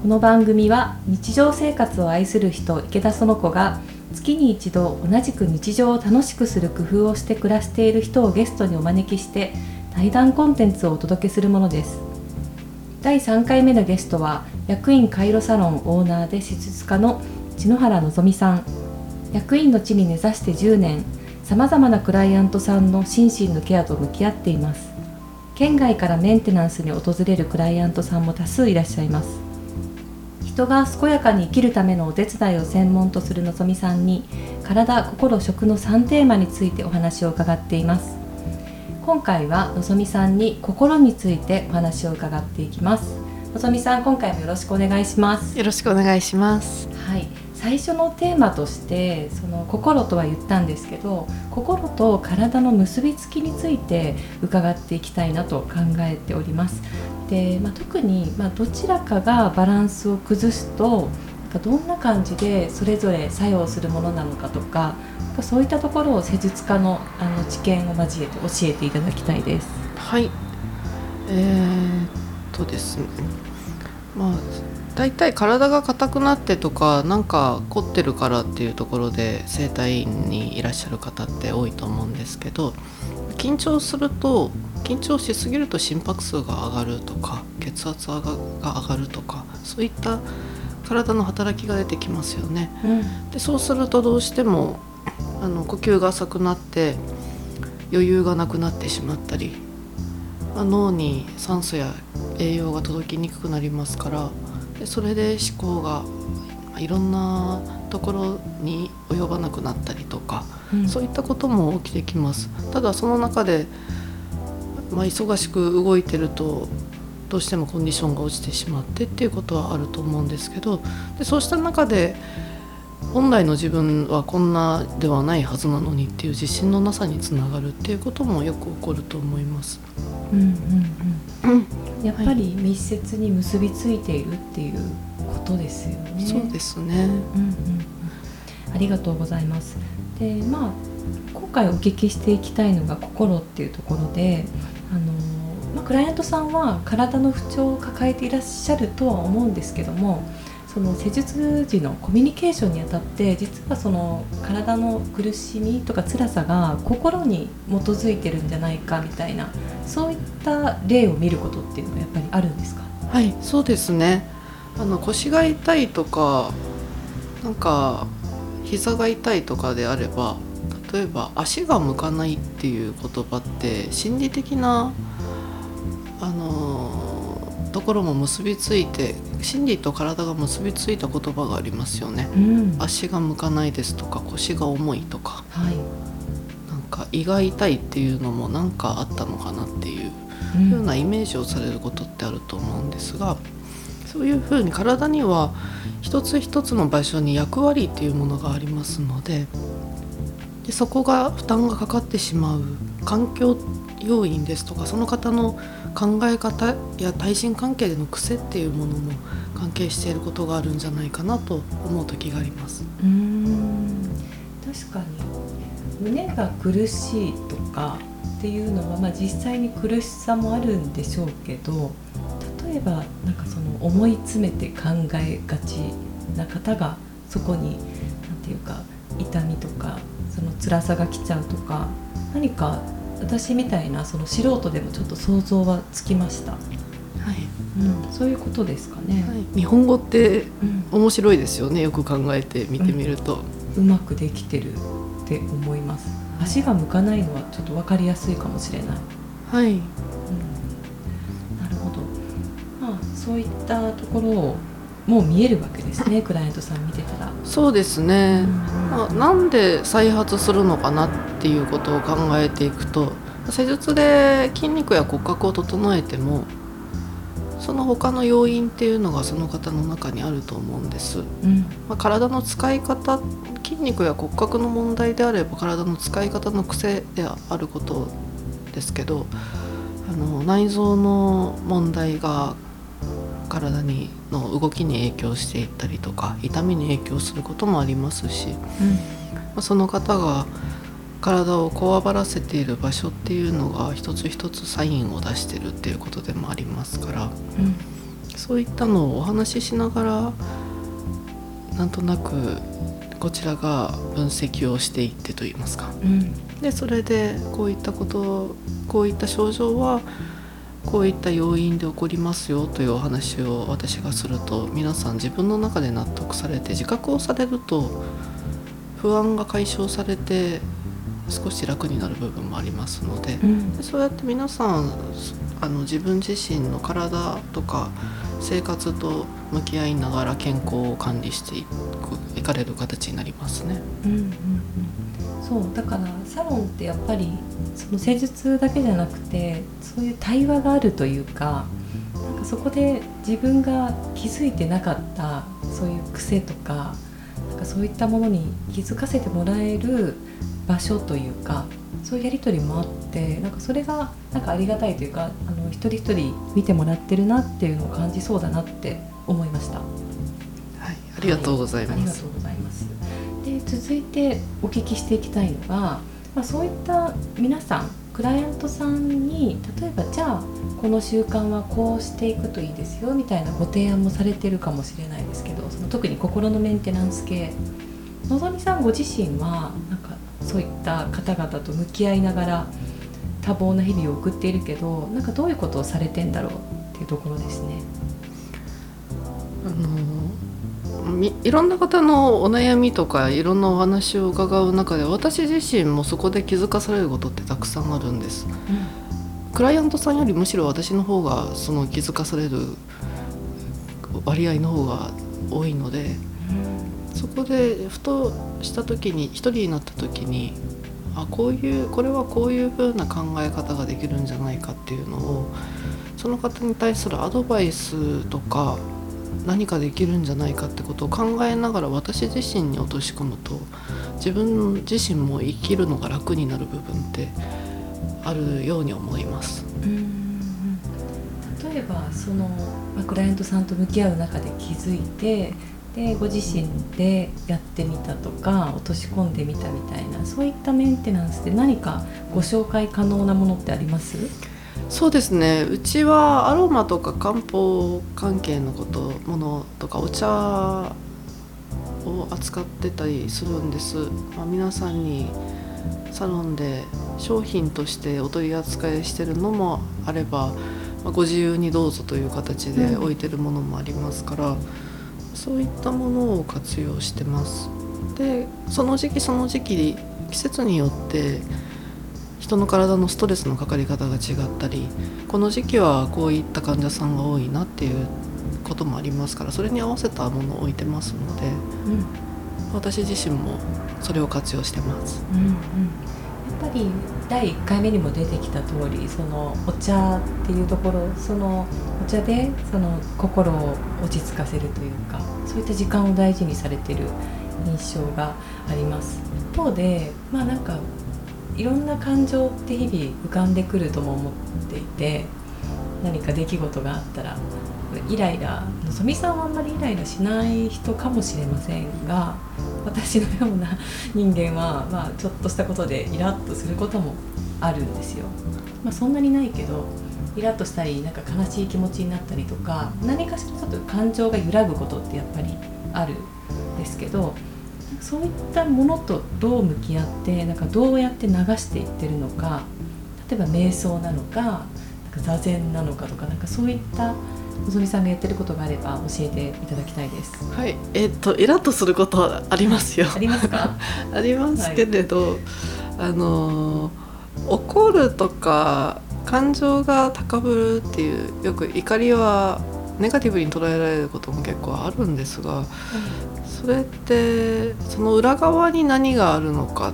この番組は日常生活を愛する人池田園子が月に一度同じく日常を楽しくする工夫をして暮らしている人をゲストにお招きして対談コンテンツをお届けするものです。第3回目のゲストは役員カイロサロンオーナーで施術家の篠原のぞみさん。役員の地に根ざして10年さまざまなクライアントさんの心身のケアと向き合っています。県外からメンテナンスに訪れるクライアントさんも多数いらっしゃいます。人が健やかに生きるためのお手伝いを専門とするのぞみさんに体心食の3テーマについてお話を伺っています。今回はのぞみさんに心についてお話を伺っていきます。のぞみさん今回もよろしくお願いします。よろしくお願いします。はい。最初のテーマとしてその心とは言ったんですけど心と体の結びつきについて伺っていきたいなと考えておりますで、まあ、特に、まあ、どちらかがバランスを崩すとなんかどんな感じでそれぞれ作用するものなのかとかそういったところを施術家のあの知見を交えて教えていただきたいです。はいえー、っとですねまあ大体体が硬くなってとかなんか凝ってるからっていうところで整体院にいらっしゃる方って多いと思うんですけど緊張すると緊張しすぎると心拍数が上がるとか血圧が上がるとかそういった体の働きが出てきますよね。うん、でそうするとどうしてもあの呼吸が浅くなって余裕がなくなってしまったり脳に酸素や栄養が届きにくくなりますからでそれで思考がいろんなところに及ばなくなったりとか、うん、そういったことも起きてきます。ただその中で、まあ、忙しく動いてるとどうしてもコンディションが落ちてしまってっていうことはあると思うんですけどでそうした中で本来の自分はこんなではないはずなのにっていう自信のなさにつながるっていうこともよく起こると思います。うんうんうん、やっぱり密接に結びついているっていうことですよね。そうですね、うんうん、ありがとうございます。でまあ今回お聞きしていきたいのが心っていうところであの、まあ、クライアントさんは体の不調を抱えていらっしゃるとは思うんですけどもその施術時のコミュニケーションにあたって実はその体の苦しみとか辛さが心に基づいてるんじゃないかみたいなそういった例を見ることっていうのがやっぱりあるんですか？はいそうですね。あの腰が痛いとかなんか膝が痛いとかであれば例えば足が向かないっていう言葉って心理的なあのところも結びついて心理と体が結びついた言葉がありますよね、うん、足が向かないですとか腰が重いとか、はい、なんか胃が痛いっていうのも何かあったのかなっていうようなイメージをされることってあると思うんですが、そういうふうに体には一つ一つの場所に役割っていうものがありますのででそこが負担がかかってしまう環境要因ですとかその方の考え方や対人関係での癖っていうものも関係していることがあるんじゃないかなと思う時があります。うん確かに胸が苦しいとかっていうのは、まあ、実際に苦しさもあるんでしょうけど例えばなんかその思い詰めて考えがちな方がそこに何て言うか痛みとかその辛さが来ちゃうとか何か私みたいなその素人でもちょっと想像はつきました。はい、うん、そういうことですかね、はい、日本語って面白いですよね、よく考えて見てみると、うん、うまくできてるって思います。足が向かないのはちょっと分かりやすいかもしれない。はい、うん、なるほど。まあそういったところをもう見えるわけですねクライアントさん見てたら。そうですね、まあ、なんで再発するのかなっていうことを考えていくと施術で筋肉や骨格を整えてもその他の要因っていうのがその方の中にあると思うんです、うん、まあ、体の使い方筋肉や骨格の問題であれば体の使い方の癖であることですけどあの内臓の問題が体にの動きに影響していったりとか痛みに影響することもありますし、うん、その方が体をこわばらせている場所っていうのが一つ一つサインを出してるっていうことでもありますから、うん、そういったのをお話ししながらなんとなくこちらが分析をしていってといいますか、うん、でそれでこういったことこういった症状はこういった要因で起こりますよというお話を私がすると皆さん自分の中で納得されて自覚をされると不安が解消されて少し楽になる部分もありますので、うん、そうやって皆さんあの自分自身の体とか生活と向き合いながら健康を管理していくいかれる形になりますね。うんうんうん、そうだからサロンってやっぱりその施術だけじゃなくてそういう対話があるというかなんかそこで自分が気づいてなかったそういう癖とかなんかそういったものに気づかせてもらえる場所というかそういうやり取りもあってなんかそれがなんかありがたいというかあの一人一人見てもらってるなっていうのを感じそうだなって思いました。はい、ありがとうございます。はい、続いてお聞きしていきたいのが、まあ、そういった皆さんクライアントさんに例えばじゃあこの習慣はこうしていくといいですよみたいなご提案もされてるかもしれないですけどその特に心のメンテナンス系のぞみさんご自身はなんかそういった方々と向き合いながら多忙な日々を送っているけどなんかどういうことをされてんだろうっていうところですね。あのいろんな方のお悩みとかいろんなお話を伺う中で私自身もそこで気づかされることってたくさんあるんです。うん、クライアントさんよりむしろ私の方がその気づかされる割合の方が多いので、そこでふとした時に一人になった時にあこういうこれはこういう風な考え方ができるんじゃないかっていうのをその方に対するアドバイスとか何かできるんじゃないかってことを考えながら私自身に落とし込むと自分自身も生きるのが楽になる部分ってあるように思います。例えばその、クライアントさんと向き合う中で気づいてでご自身でやってみたとか落とし込んでみたみたいなそういったメンテナンスで何かご紹介可能なものってあります？そうですね。うちはアロマとか漢方関係のことものとかお茶を扱ってたりするんです、まあ、皆さんにサロンで商品としてお取り扱いしてるのもあれば、まあ、ご自由にどうぞという形で置いてるものもありますから、うんそういったものを活用してます。でその時期その時期季節によって人の体のストレスのかかり方が違ったりこの時期はこういった患者さんが多いなっていうこともありますからそれに合わせたものを置いてますので、うん、私自身もそれを活用してます。うんうん。やっぱり第1回目にも出てきた通りそのお茶っていうところそのお茶でその心を落ち着かせるというかそういった時間を大事にされてる印象があります。一方でまあなんかいろんな感情って日々浮かんでくるとも思っていて何か出来事があったらイライラのぞみさんはあんまりイライラしない人かもしれませんが私のような人間は、まあ、ちょっとしたことでイラッとすることもあるんですよ。まあ、そんなにないけどイラッとしたりなんか悲しい気持ちになったりとか何かしらちょっと感情が揺らぐことってやっぱりあるんですけどそういったものとどう向き合ってなんかどうやって流していってるのか例えば瞑想なのかなんか座禅なのかとかなんかそういったのぞみさんがやってることがあれば教えていただきたいです。はい、えー、っとイラッとすることはありますよ。ありますか？ありますけれど、はい、あの怒るとか感情が高ぶるっていうよく怒りはネガティブに捉えられることも結構あるんですが、うん、それってその裏側に何があるのか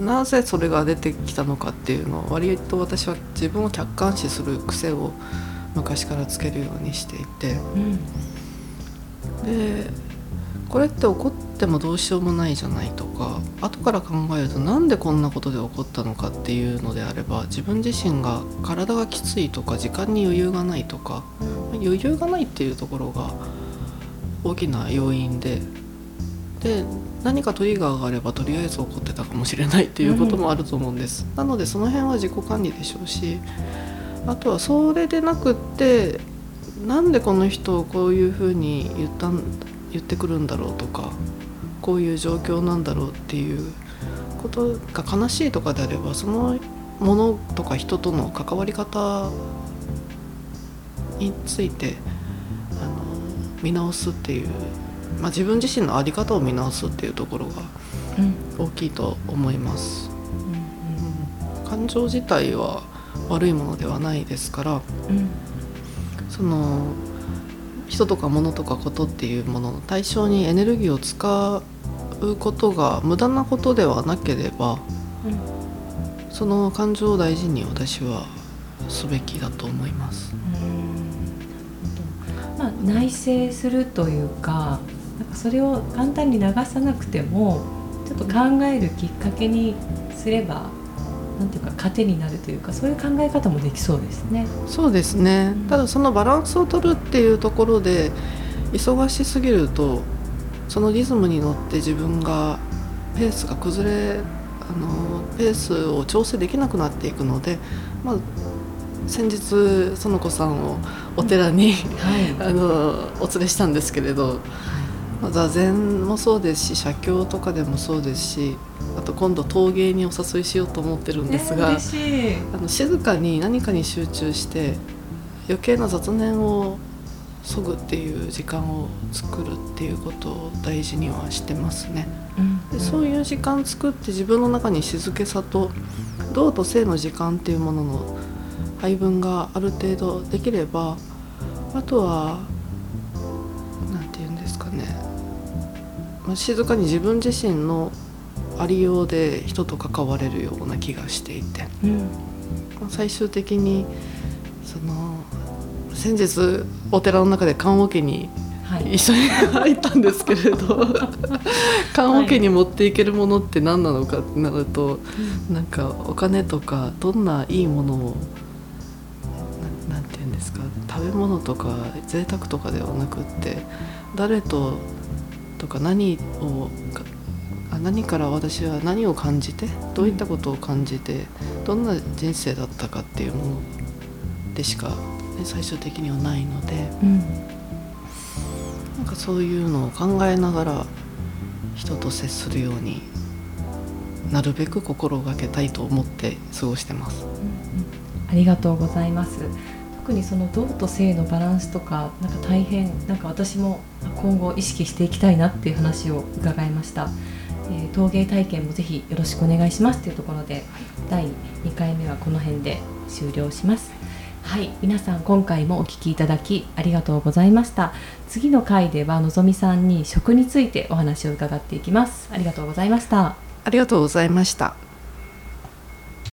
なぜそれが出てきたのかっていうのを割と私は自分を客観視する癖を昔からつけるようにしていて、うん、でこれって起こってもどうしようもないじゃないとか後から考えるとなんでこんなことで起こったのかっていうのであれば自分自身が体がきついとか時間に余裕がないとか、余裕がないっていうところが大きな要因で。で何かトリガーがあればとりあえず起こってたかもしれないっていうこともあると思うんです、なのでその辺は自己管理でしょうしあとはそれでなくってなんでこの人をこういうふうに言った言ってくるんだろうとかこういう状況なんだろうっていうことが悲しいとかであればそのものとか人との関わり方について見直すっていう、まあ、自分自身の在り方を見直すっていうところが大きいと思います。うん、感情自体は悪いものではないですから、うん、その人とか物とかことっていうものの対象にエネルギーを使うことが無駄なことではなければ、うん、その感情を大事に私はすべきだと思います。まあ、内省するというかなんかそれを簡単に流さなくてもちょっと考えるきっかけにすればなんていうか糧になるというかそういう考え方もできそうですね。そうですね、うん、ただそのバランスを取るっていうところで忙しすぎるとそのリズムに乗って自分がペースが崩れあのペースを調整できなくなっていくので、まあ、先日園子さんをお寺に、はい、あのお連れしたんですけれど、座禅もそうですし写経とかでもそうですしあと今度陶芸にお誘いしようと思ってるんですが、えあの静かに何かに集中して余計な雑念をそぐっていう時間を作るっていうことを大事にはしてますね。うん。でそういう時間作って自分の中に静けさと動と静の時間っていうものの配分がある程度できればあとは何て言うんですかね、まあ、静かに自分自身のありようで人と関われるような気がしていて、うん、最終的にその先日お寺の中で棺桶に一緒に入ったんですけれど 棺桶に持っていけるものって何なのかってなると、はい、なんかお金とかどんないいものを食べ物とか贅沢とかではなくって誰ととか何を何から私は何を感じてどういったことを感じてどんな人生だったかっていうものでしか、ね、最終的にはないので、うん、なんかそういうのを考えながら人と接するようになるべく心がけたいと思って過ごしてます。うんうん、ありがとうございます。特にその動と性のバランスとかなんか大変なんか私も今後意識していきたいなっていう話を伺いました。えー、陶芸体験もぜひよろしくお願いしますというところで第2回目はこの辺で終了します。はい皆さん今回もお聞きいただきありがとうございました。次の回ではのぞみさんに食についてお話を伺っていきます。ありがとうございました。ありがとうございました。